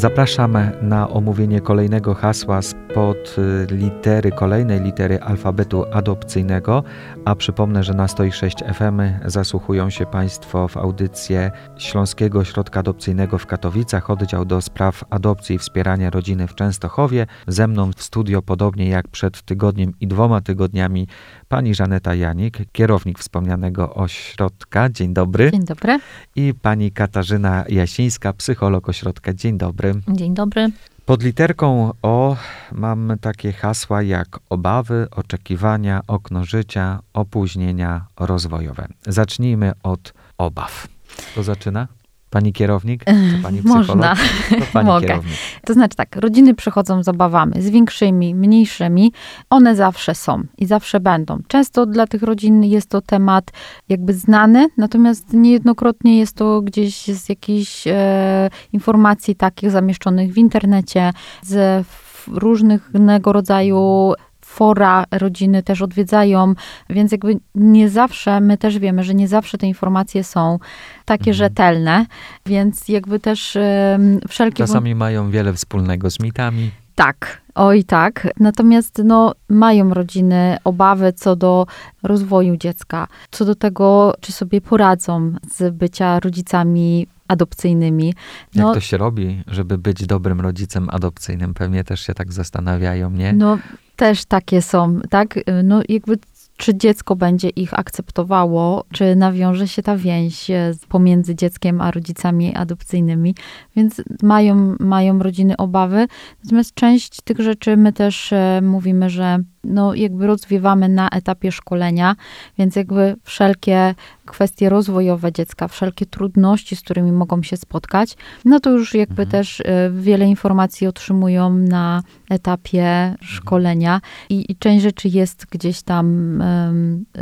Zapraszamy na omówienie kolejnego hasła spod y, litery, kolejnej litery alfabetu adopcyjnego, a przypomnę, że na 106 FM zasłuchują się Państwo w audycję Śląskiego Ośrodka Adopcyjnego w Katowicach, oddział do spraw adopcji i wspierania rodziny w Częstochowie. Ze mną w studio, podobnie jak przed tygodniem i dwoma tygodniami, pani Żaneta Janik, kierownik wspomnianego ośrodka. Dzień dobry. Dzień dobry. I pani Katarzyna Jasińska, psycholog ośrodka. Dzień dobry. Dzień dobry. Pod literką O mamy takie hasła jak obawy, oczekiwania, okno życia, opóźnienia rozwojowe. Zacznijmy od obaw. Kto zaczyna? Pani kierownik? Czy pani psycholog? Można. To pani Mogę. kierownik. To znaczy tak, rodziny przychodzą z obawami, z większymi, mniejszymi. One zawsze są i zawsze będą. Często dla tych rodzin jest to temat jakby znany, natomiast niejednokrotnie jest to gdzieś z jakichś e, informacji takich zamieszczonych w internecie, z różnego rodzaju fora rodziny też odwiedzają, więc jakby nie zawsze, my też wiemy, że nie zawsze te informacje są takie Mhm. rzetelne, więc jakby też em, wszelkie... Czasami mają wiele wspólnego z mitami. Tak, oj tak. Natomiast no, mają rodziny obawy co do rozwoju dziecka, co do tego, czy sobie poradzą z bycia rodzicami adopcyjnymi. Jak No, to się robi, żeby być dobrym rodzicem adopcyjnym? Pewnie też się tak zastanawiają, nie? no też takie są, tak? No jakby czy dziecko będzie ich akceptowało, czy nawiąże się ta więź e, pomiędzy dzieckiem a rodzicami adopcyjnymi. Więc mają, mają rodziny obawy. Natomiast część tych rzeczy my też e, mówimy, że no jakby rozwiewamy na etapie szkolenia, więc jakby wszelkie kwestie rozwojowe dziecka, wszelkie trudności, z którymi mogą się spotkać, no to już jakby Mhm. też e, wiele informacji otrzymują na etapie szkolenia i, i część rzeczy jest gdzieś tam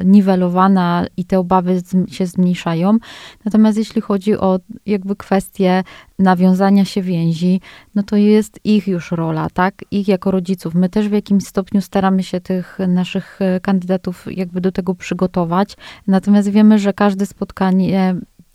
niwelowana i te obawy się zmniejszają. Natomiast jeśli chodzi o jakby kwestie nawiązania się więzi, no to jest ich już rola, tak? Ich jako rodziców. My też w jakimś stopniu staramy się tych naszych e, kandydatów jakby do tego przygotować. Natomiast wiemy, że każde spotkanie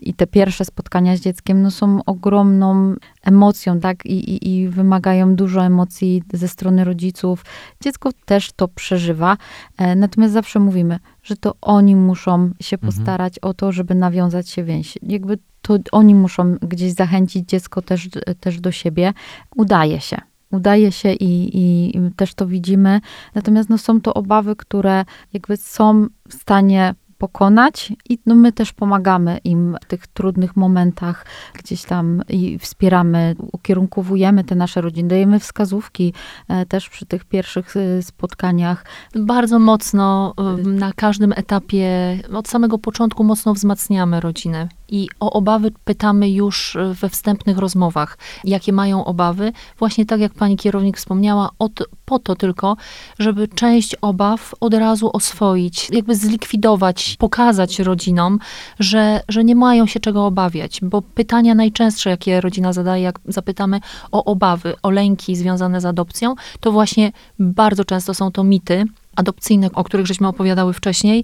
i te pierwsze spotkania z dzieckiem no, są ogromną emocją, tak? I, i, I wymagają dużo emocji ze strony rodziców. Dziecko też to przeżywa. E, Natomiast zawsze mówimy, że to oni muszą się Mhm. postarać o to, żeby nawiązać się więź. Jakby to oni muszą gdzieś zachęcić dziecko też, też do siebie. Udaje się. Udaje się i, i też to widzimy. Natomiast no, są to obawy, które jakby są w stanie pokonać i no, my też pomagamy im w tych trudnych momentach gdzieś tam i wspieramy, ukierunkowujemy te nasze rodziny, dajemy wskazówki e, też przy tych pierwszych e, spotkaniach. Bardzo mocno y, na każdym etapie, od samego początku mocno wzmacniamy rodzinę. I o obawy pytamy już y, we wstępnych rozmowach. Jakie mają obawy? Właśnie tak jak pani kierownik wspomniała, od, po to tylko, żeby część obaw od razu oswoić, jakby zlikwidować, pokazać rodzinom, że, że nie mają się czego obawiać. Bo pytania najczęstsze, jakie rodzina zadaje, jak zapytamy o obawy, o lęki związane z adopcją, to właśnie bardzo często są to mity adopcyjne, o których żeśmy opowiadały wcześniej,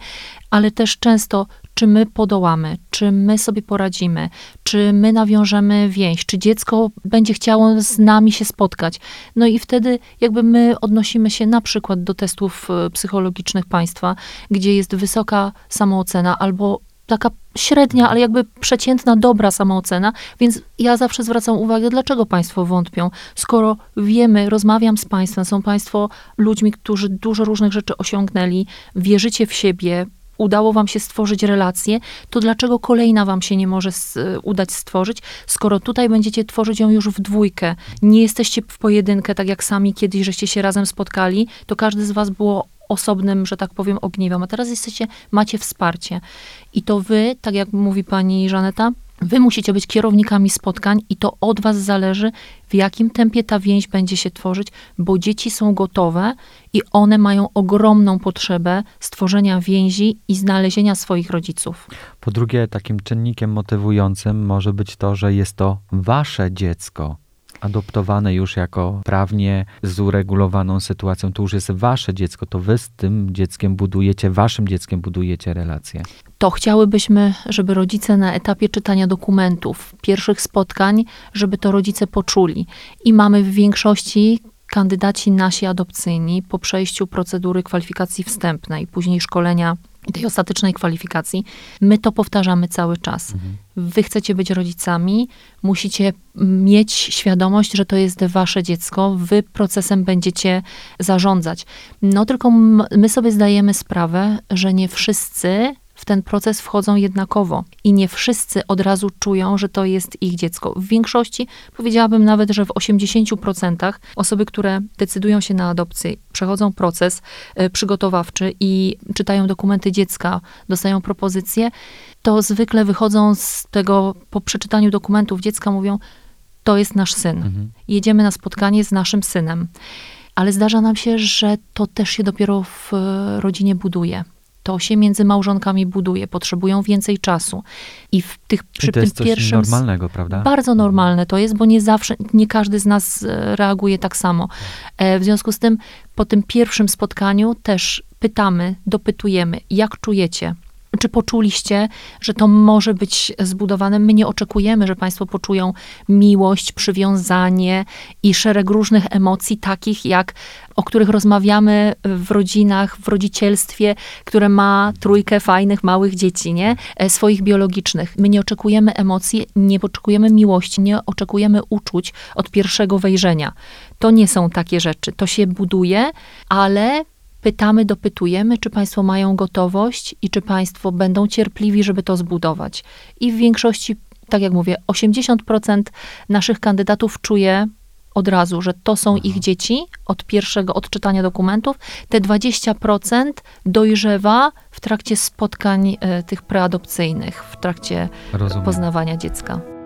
ale też często, czy my podołamy, czy my sobie poradzimy, czy my nawiążemy więź, czy dziecko będzie chciało z nami się spotkać. No i wtedy jakby my odnosimy się na przykład do testów e, psychologicznych państwa, gdzie jest wysoka samoocena albo taka średnia, ale jakby przeciętna, dobra samoocena, więc ja zawsze zwracam uwagę, dlaczego państwo wątpią, skoro wiemy, rozmawiam z państwem, są państwo ludźmi, którzy dużo różnych rzeczy osiągnęli, wierzycie w siebie, udało wam się stworzyć relację, to dlaczego kolejna wam się nie może udać stworzyć, skoro tutaj będziecie tworzyć ją już w dwójkę, nie jesteście w pojedynkę, tak jak sami kiedyś, żeście się razem spotkali, to każdy z was było osobnym, że tak powiem, ogniwem, a teraz jesteście, macie wsparcie. I to wy, tak jak mówi pani Żaneta, wy musicie być kierownikami spotkań i to od was zależy, w jakim tempie ta więź będzie się tworzyć, bo dzieci są gotowe i one mają ogromną potrzebę stworzenia więzi i znalezienia swoich rodziców. Po drugie, takim czynnikiem motywującym może być to, że jest to wasze dziecko. Adoptowane już jako prawnie zuregulowaną sytuacją, to już jest wasze dziecko, to wy z tym dzieckiem budujecie, waszym dzieckiem budujecie relacje. To chciałybyśmy, żeby rodzice na etapie czytania dokumentów, pierwszych spotkań, żeby to rodzice poczuli. I mamy w większości kandydaci nasi adopcyjni po przejściu procedury kwalifikacji wstępnej, później szkolenia i tej ostatecznej kwalifikacji, my to powtarzamy cały czas. Mhm. Wy chcecie być rodzicami, musicie mieć świadomość, że to jest wasze dziecko, wy procesem będziecie zarządzać. No tylko my sobie zdajemy sprawę, że nie wszyscy w ten proces wchodzą jednakowo i nie wszyscy od razu czują, że to jest ich dziecko. W większości, powiedziałabym nawet, że w 80% osoby, które decydują się na adopcję, przechodzą proces y, przygotowawczy i czytają dokumenty dziecka, dostają propozycje, to zwykle wychodzą z tego, po przeczytaniu dokumentów dziecka, mówią, to jest nasz syn. Mhm. Jedziemy na spotkanie z naszym synem. Ale zdarza nam się, że to też się dopiero w e, rodzinie buduje to się między małżonkami buduje, potrzebują więcej czasu. I w tych, przy I to tym jest coś pierwszym. normalnego, prawda? Bardzo normalne to jest, bo nie zawsze, nie każdy z nas e, reaguje tak samo. E, w związku z tym, po tym pierwszym spotkaniu też pytamy, dopytujemy, jak czujecie, czy poczuliście, że to może być zbudowane? My nie oczekujemy, że Państwo poczują miłość, przywiązanie i szereg różnych emocji, takich jak o których rozmawiamy w rodzinach, w rodzicielstwie, które ma trójkę fajnych, małych dzieci, nie? E, swoich biologicznych. My nie oczekujemy emocji, nie oczekujemy miłości, nie oczekujemy uczuć od pierwszego wejrzenia. To nie są takie rzeczy. To się buduje, ale pytamy, dopytujemy, czy Państwo mają gotowość i czy Państwo będą cierpliwi, żeby to zbudować. I w większości, tak jak mówię, 80% naszych kandydatów czuje od razu, że to są ich dzieci od pierwszego odczytania dokumentów. Te 20% dojrzewa w trakcie spotkań y, tych preadopcyjnych, w trakcie Rozumiem. poznawania dziecka.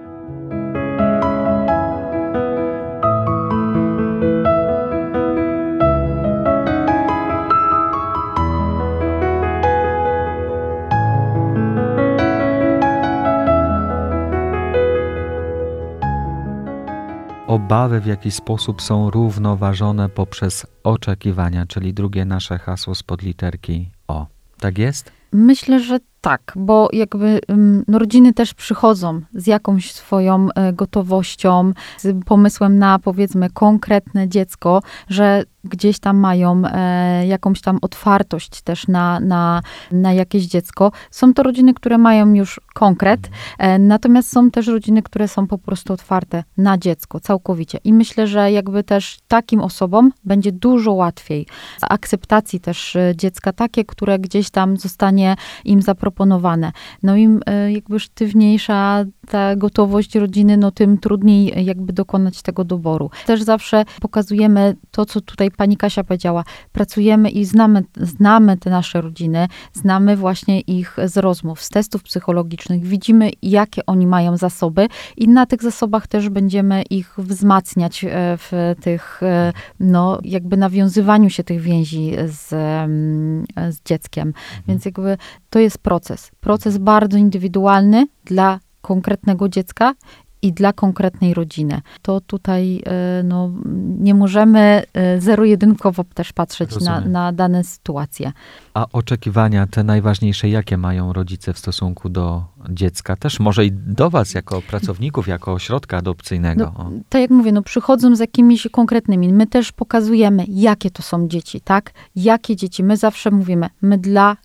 Obawy w jakiś sposób są równoważone poprzez oczekiwania, czyli drugie nasze hasło spod literki O. Tak jest? Myślę, że tak, bo jakby no, rodziny też przychodzą z jakąś swoją e, gotowością, z pomysłem na powiedzmy konkretne dziecko, że gdzieś tam mają e, jakąś tam otwartość też na, na, na jakieś dziecko. Są to rodziny, które mają już konkret, e, natomiast są też rodziny, które są po prostu otwarte na dziecko całkowicie. I myślę, że jakby też takim osobom będzie dużo łatwiej z akceptacji też e, dziecka takie, które gdzieś tam zostanie im zaproponowane. No im e, jakby sztywniejsza ta gotowość rodziny, no tym trudniej jakby dokonać tego doboru. Też zawsze pokazujemy to, co tutaj pani Kasia powiedziała, pracujemy i znamy, znamy te nasze rodziny, znamy właśnie ich z rozmów, z testów psychologicznych, widzimy, jakie oni mają zasoby i na tych zasobach też będziemy ich wzmacniać e, w tych, e, no, jakby nawiązywaniu się tych więzi z, mm, z dzieckiem. Mhm. Więc jakby to jest proces. Proces bardzo indywidualny dla konkretnego dziecka i dla konkretnej rodziny. To tutaj e, no, nie możemy e, zero-jedynkowo też patrzeć na, na dane sytuacje. A oczekiwania te najważniejsze, jakie mają rodzice w stosunku do dziecka? Też może i do was jako pracowników, jako ośrodka adopcyjnego. No, tak jak mówię, no, przychodzą z jakimiś konkretnymi. My też pokazujemy, jakie to są dzieci, tak? Jakie dzieci. My zawsze mówimy, my dla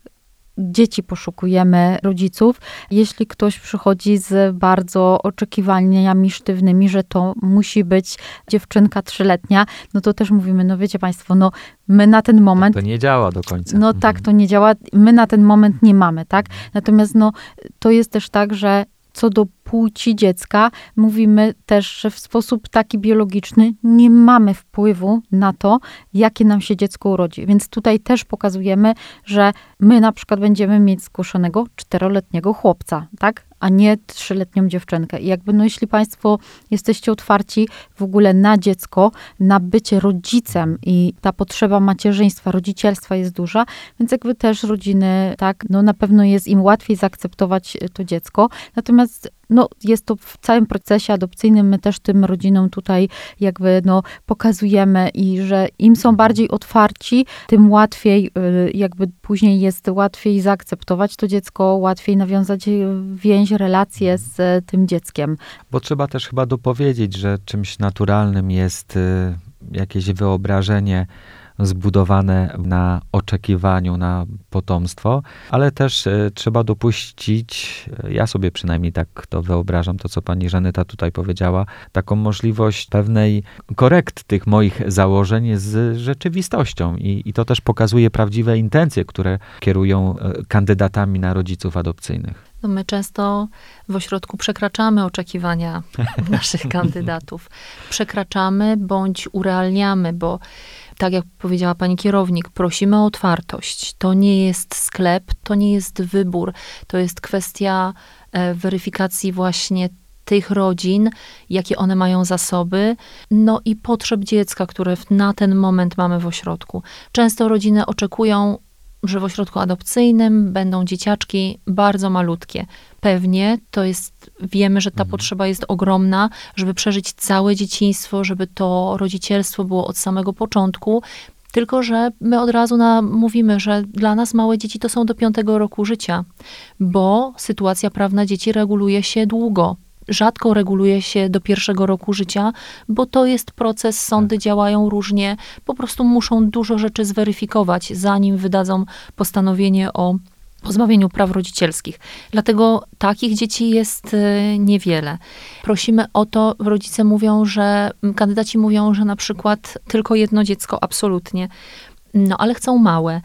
dzieci poszukujemy rodziców. Jeśli ktoś przychodzi z bardzo oczekiwaniami sztywnymi, że to musi być dziewczynka trzyletnia, no to też mówimy, no wiecie Państwo, no my na ten moment... To nie działa do końca. No tak, to nie działa. My na ten moment nie mamy, tak? Natomiast no to jest też tak, że co do płci dziecka, mówimy też, że w sposób taki biologiczny nie mamy wpływu na to, jakie nam się dziecko urodzi. Więc tutaj też pokazujemy, że my na przykład będziemy mieć zgłoszonego czteroletniego chłopca, tak? a nie trzyletnią dziewczynkę. I jakby, no jeśli Państwo jesteście otwarci w ogóle na dziecko, na bycie rodzicem i ta potrzeba macierzyństwa, rodzicielstwa jest duża, więc jakby też rodziny, tak, no na pewno jest im łatwiej zaakceptować to dziecko. Natomiast no, jest to w całym procesie adopcyjnym, my też tym rodzinom tutaj jakby no, pokazujemy i że im są bardziej otwarci, tym łatwiej y, jakby później jest łatwiej zaakceptować to dziecko, łatwiej nawiązać y, więź, relacje z tym dzieckiem. Bo trzeba też chyba dopowiedzieć, że czymś naturalnym jest y, jakieś wyobrażenie zbudowane na oczekiwaniu na potomstwo, ale też e, trzeba dopuścić, e, ja sobie przynajmniej tak to wyobrażam, to co pani Żanyta tutaj powiedziała, taką możliwość pewnej korekt tych moich założeń z rzeczywistością i, i to też pokazuje prawdziwe intencje, które kierują e, kandydatami na rodziców adopcyjnych. No my często w ośrodku przekraczamy oczekiwania naszych kandydatów. Przekraczamy bądź urealniamy, bo tak jak powiedziała pani kierownik, prosimy o otwartość. To nie jest sklep, to nie jest wybór, to jest kwestia e, weryfikacji właśnie tych rodzin, jakie one mają zasoby, no i potrzeb dziecka, które na ten moment mamy w ośrodku. Często rodziny oczekują że w ośrodku adopcyjnym będą dzieciaczki bardzo malutkie. Pewnie to jest, wiemy, że ta mhm. potrzeba jest ogromna, żeby przeżyć całe dzieciństwo, żeby to rodzicielstwo było od samego początku. Tylko, że my od razu na, mówimy, że dla nas małe dzieci to są do piątego roku życia, bo sytuacja prawna dzieci reguluje się długo rzadko reguluje się do pierwszego roku życia, bo to jest proces, sądy tak. działają różnie, po prostu muszą dużo rzeczy zweryfikować, zanim wydadzą postanowienie o pozbawieniu praw rodzicielskich. Dlatego takich dzieci jest e, niewiele. Prosimy o to, rodzice mówią, że kandydaci mówią, że na przykład tylko jedno dziecko absolutnie. No, ale chcą małe.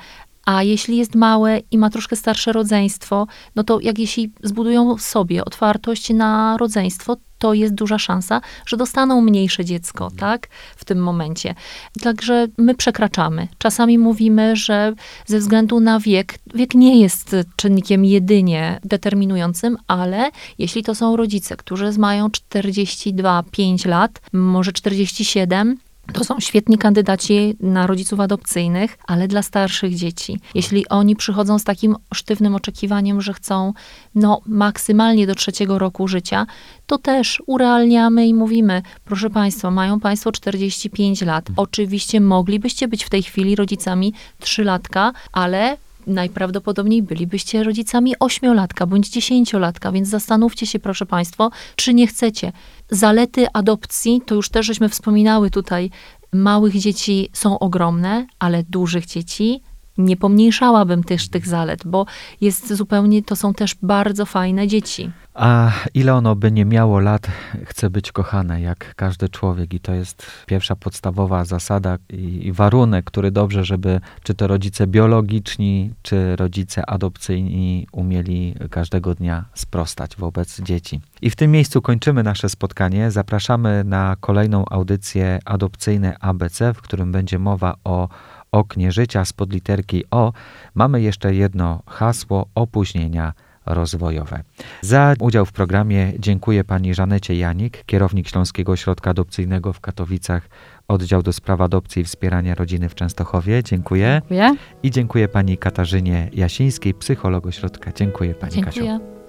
A jeśli jest małe i ma troszkę starsze rodzeństwo, no to jak jeśli zbudują sobie otwartość na rodzeństwo, to jest duża szansa, że dostaną mniejsze dziecko, tak? W tym momencie. Także my przekraczamy. Czasami mówimy, że ze względu na wiek, wiek nie jest czynnikiem jedynie determinującym, ale jeśli to są rodzice, którzy mają 42-5 lat, może 47, to są świetni kandydaci na rodziców adopcyjnych, ale dla starszych dzieci. Jeśli oni przychodzą z takim sztywnym oczekiwaniem, że chcą no, maksymalnie do trzeciego roku życia, to też urealniamy i mówimy, proszę Państwa, mają Państwo 45 lat. Oczywiście moglibyście być w tej chwili rodzicami trzylatka, ale najprawdopodobniej bylibyście rodzicami ośmiolatka bądź dziesięciolatka, więc zastanówcie się, proszę Państwo, czy nie chcecie. Zalety adopcji, to już też żeśmy wspominały tutaj, małych dzieci są ogromne, ale dużych dzieci nie pomniejszałabym też tych zalet, bo jest zupełnie, to są też bardzo fajne dzieci. A ile ono by nie miało lat, chce być kochane jak każdy człowiek i to jest pierwsza podstawowa zasada i, warunek, który dobrze, żeby czy to rodzice biologiczni, czy rodzice adopcyjni umieli każdego dnia sprostać wobec dzieci. I w tym miejscu kończymy nasze spotkanie. Zapraszamy na kolejną audycję adopcyjne ABC, w którym będzie mowa o oknie życia spod literki O. Mamy jeszcze jedno hasło opóźnienia rozwojowe. Za udział w programie dziękuję pani Żanecie Janik, kierownik Śląskiego Ośrodka Adopcyjnego w Katowicach, oddział do spraw adopcji i wspierania rodziny w Częstochowie. Dziękuję. dziękuję. I dziękuję pani Katarzynie Jasińskiej, psycholog ośrodka. Dziękuję pani dziękuję. Kasiu.